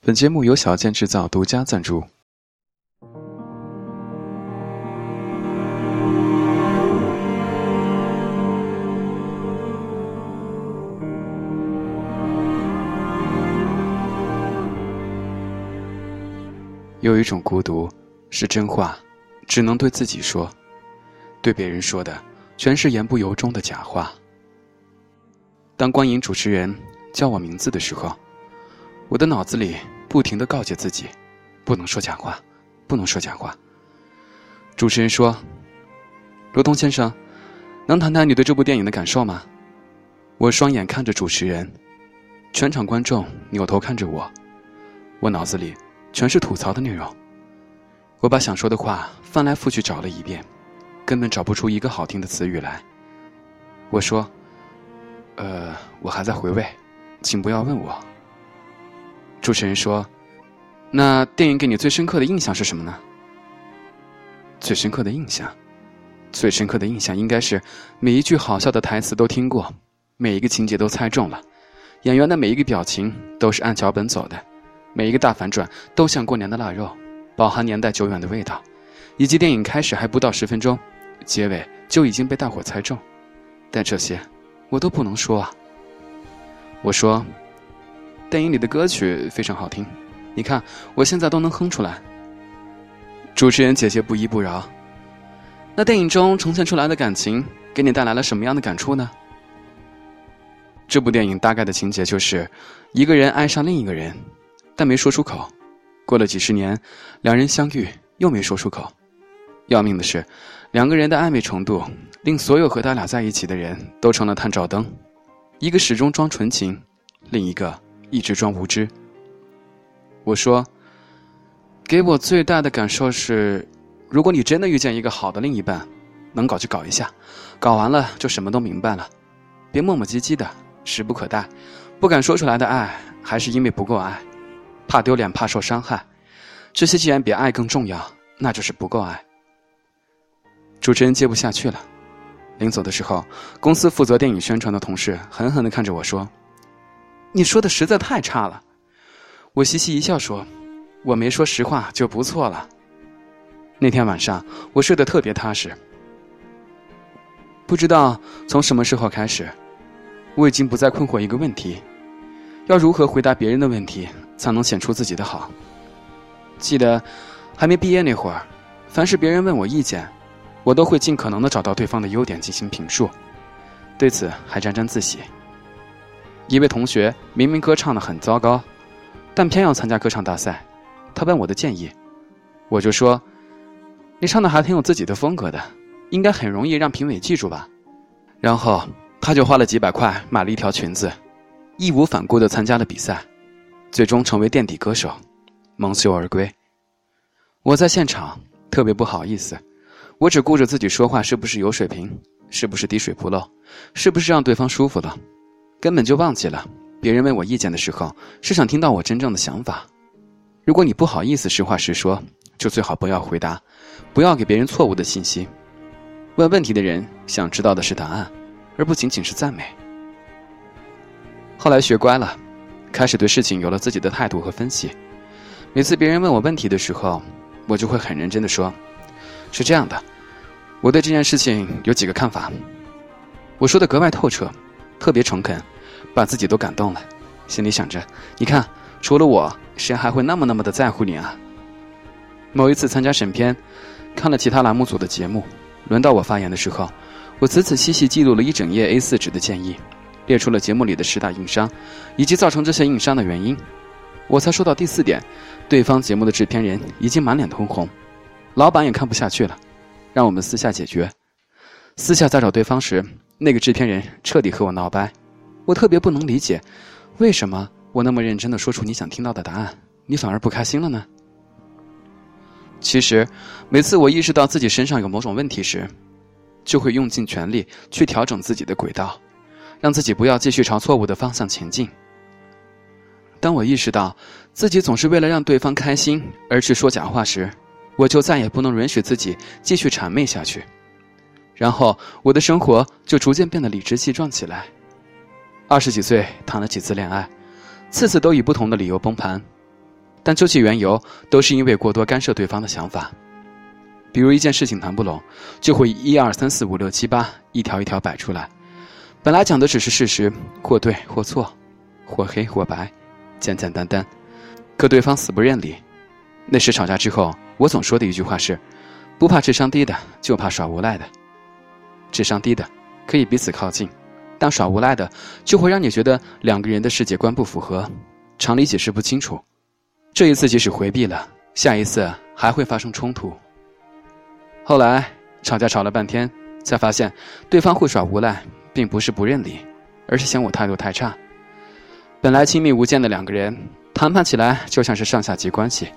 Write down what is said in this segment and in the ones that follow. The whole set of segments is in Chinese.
本节目由小健制造独家赞助。有一种孤独，是真话，只能对自己说，对别人说的全是言不由衷的假话。当观影主持人叫我名字的时候，我的脑子里不停的告诫自己，不能说假话，不能说假话。主持人说：“罗东先生，能谈谈你对这部电影的感受吗？”我双眼看着主持人，全场观众扭头看着我，我脑子里。全是吐槽的内容。我把想说的话翻来覆去找了一遍，根本找不出一个好听的词语来。我说：“呃，我还在回味，请不要问我。”主持人说：“那电影给你最深刻的印象是什么呢？”最深刻的印象，最深刻的印象应该是每一句好笑的台词都听过，每一个情节都猜中了，演员的每一个表情都是按脚本走的。每一个大反转都像过年的腊肉，饱含年代久远的味道，以及电影开始还不到十分钟，结尾就已经被大伙猜中，但这些我都不能说啊。我说，电影里的歌曲非常好听，你看我现在都能哼出来。主持人姐姐不依不饶，那电影中呈现出来的感情给你带来了什么样的感触呢？这部电影大概的情节就是，一个人爱上另一个人。但没说出口，过了几十年，两人相遇又没说出口。要命的是，两个人的暧昧程度令所有和他俩在一起的人都成了探照灯，一个始终装纯情，另一个一直装无知。我说，给我最大的感受是，如果你真的遇见一个好的另一半，能搞就搞一下，搞完了就什么都明白了，别磨磨唧唧的，时不可待，不敢说出来的爱，还是因为不够爱。怕丢脸，怕受伤害，这些既然比爱更重要，那就是不够爱。主持人接不下去了，临走的时候，公司负责电影宣传的同事狠狠的看着我说：“你说的实在太差了。”我嘻嘻一笑说：“我没说实话就不错了。”那天晚上我睡得特别踏实。不知道从什么时候开始，我已经不再困惑一个问题：要如何回答别人的问题。才能显出自己的好。记得还没毕业那会儿，凡是别人问我意见，我都会尽可能的找到对方的优点进行评述，对此还沾沾自喜。一位同学明明歌唱的很糟糕，但偏要参加歌唱大赛，他问我的建议，我就说：“你唱的还挺有自己的风格的，应该很容易让评委记住吧。”然后他就花了几百块买了一条裙子，义无反顾的参加了比赛。最终成为垫底歌手，蒙羞而归。我在现场特别不好意思，我只顾着自己说话是不是有水平，是不是滴水不漏，是不是让对方舒服了，根本就忘记了别人问我意见的时候是想听到我真正的想法。如果你不好意思实话实说，就最好不要回答，不要给别人错误的信息。问问题的人想知道的是答案，而不仅仅是赞美。后来学乖了。开始对事情有了自己的态度和分析。每次别人问我问题的时候，我就会很认真的说：“是这样的，我对这件事情有几个看法。”我说的格外透彻，特别诚恳，把自己都感动了。心里想着：“你看，除了我，谁还会那么那么的在乎你啊？”某一次参加审片，看了其他栏目组的节目，轮到我发言的时候，我仔仔细细记录了一整页 A4 纸的建议。列出了节目里的十大硬伤，以及造成这些硬伤的原因。我才说到第四点，对方节目的制片人已经满脸通红，老板也看不下去了，让我们私下解决。私下再找对方时，那个制片人彻底和我闹掰。我特别不能理解，为什么我那么认真的说出你想听到的答案，你反而不开心了呢？其实，每次我意识到自己身上有某种问题时，就会用尽全力去调整自己的轨道。让自己不要继续朝错误的方向前进。当我意识到自己总是为了让对方开心而去说假话时，我就再也不能允许自己继续谄媚下去。然后我的生活就逐渐变得理直气壮起来。二十几岁谈了几次恋爱，次次都以不同的理由崩盘，但究其缘由，都是因为过多干涉对方的想法。比如一件事情谈不拢，就会一二三四五六七八一条一条摆出来。本来讲的只是事实，或对或错，或黑或白，简简单单，可对方死不认理。那时吵架之后，我总说的一句话是：不怕智商低的，就怕耍无赖的。智商低的可以彼此靠近，但耍无赖的就会让你觉得两个人的世界观不符合，常理解释不清楚。这一次即使回避了，下一次还会发生冲突。后来吵架吵了半天，才发现对方会耍无赖，并不是不认理，而是嫌我态度太差。本来亲密无间的两个人，谈判起来就像是上下级关系。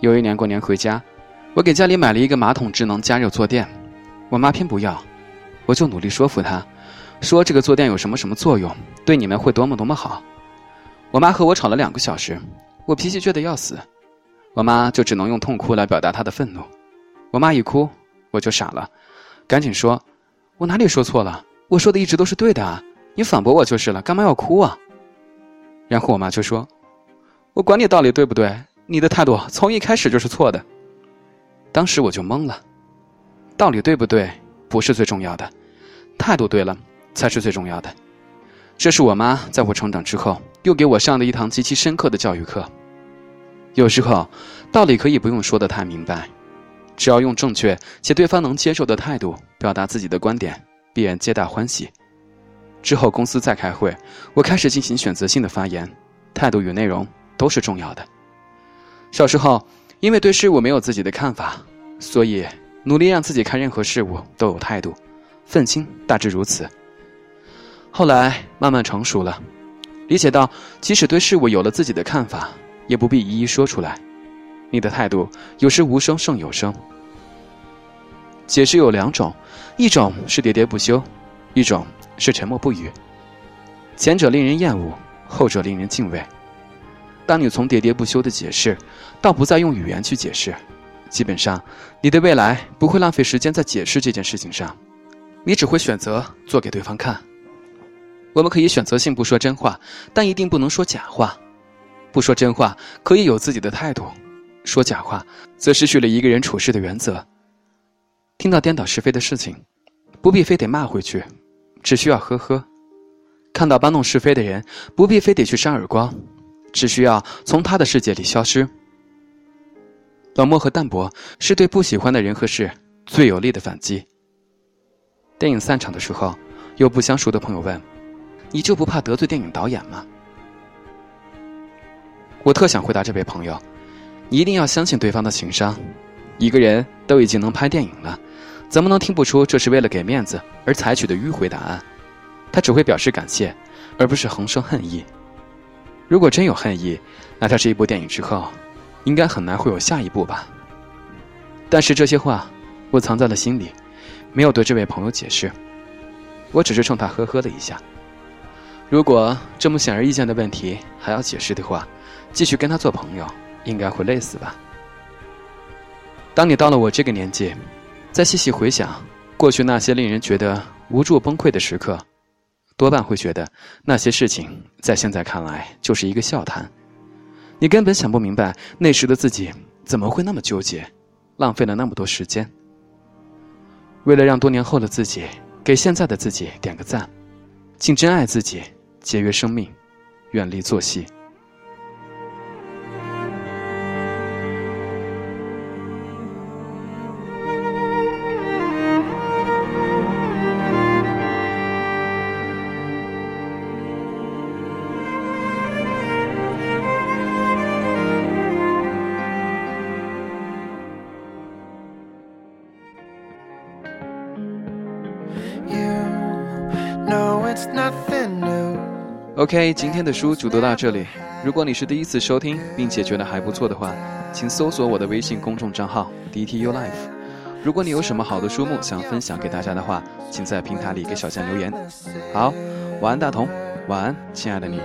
有一年过年回家，我给家里买了一个马桶智能加热坐垫，我妈偏不要，我就努力说服她，说这个坐垫有什么什么作用，对你们会多么多么好。我妈和我吵了两个小时，我脾气倔得要死。我妈就只能用痛哭来表达她的愤怒。我妈一哭，我就傻了，赶紧说：“我哪里说错了？我说的一直都是对的啊！你反驳我就是了，干嘛要哭啊？”然后我妈就说：“我管你道理对不对？你的态度从一开始就是错的。”当时我就懵了，道理对不对不是最重要的，态度对了才是最重要的。这是我妈在我成长之后又给我上的一堂极其深刻的教育课。有时候，道理可以不用说的太明白，只要用正确且对方能接受的态度表达自己的观点，必然皆大欢喜。之后公司再开会，我开始进行选择性的发言，态度与内容都是重要的。小时候，因为对事物没有自己的看法，所以努力让自己看任何事物都有态度，愤青大致如此。后来慢慢成熟了，理解到即使对事物有了自己的看法。也不必一一说出来，你的态度有时无声胜有声。解释有两种，一种是喋喋不休，一种是沉默不语。前者令人厌恶，后者令人敬畏。当你从喋喋不休的解释，到不再用语言去解释，基本上你的未来不会浪费时间在解释这件事情上，你只会选择做给对方看。我们可以选择性不说真话，但一定不能说假话。不说真话可以有自己的态度，说假话则失去了一个人处事的原则。听到颠倒是非的事情，不必非得骂回去，只需要呵呵；看到搬弄是非的人，不必非得去扇耳光，只需要从他的世界里消失。冷漠和淡泊是对不喜欢的人和事最有力的反击。电影散场的时候，有不相熟的朋友问：“你就不怕得罪电影导演吗？”我特想回答这位朋友：“你一定要相信对方的情商。一个人都已经能拍电影了，怎么能听不出这是为了给面子而采取的迂回答案？他只会表示感谢，而不是横生恨意。如果真有恨意，那他这一部电影之后，应该很难会有下一步吧。但是这些话，我藏在了心里，没有对这位朋友解释。我只是冲他呵呵了一下。如果这么显而易见的问题还要解释的话，”继续跟他做朋友，应该会累死吧。当你到了我这个年纪，再细细回想过去那些令人觉得无助崩溃的时刻，多半会觉得那些事情在现在看来就是一个笑谈。你根本想不明白那时的自己怎么会那么纠结，浪费了那么多时间。为了让多年后的自己给现在的自己点个赞，请珍爱自己，节约生命，远离作息。OK，今天的书就读到这里。如果你是第一次收听，并且觉得还不错的话，请搜索我的微信公众账号 DTU Life。如果你有什么好的书目想分享给大家的话，请在平台里给小江留言。好，晚安大同，晚安，亲爱的你。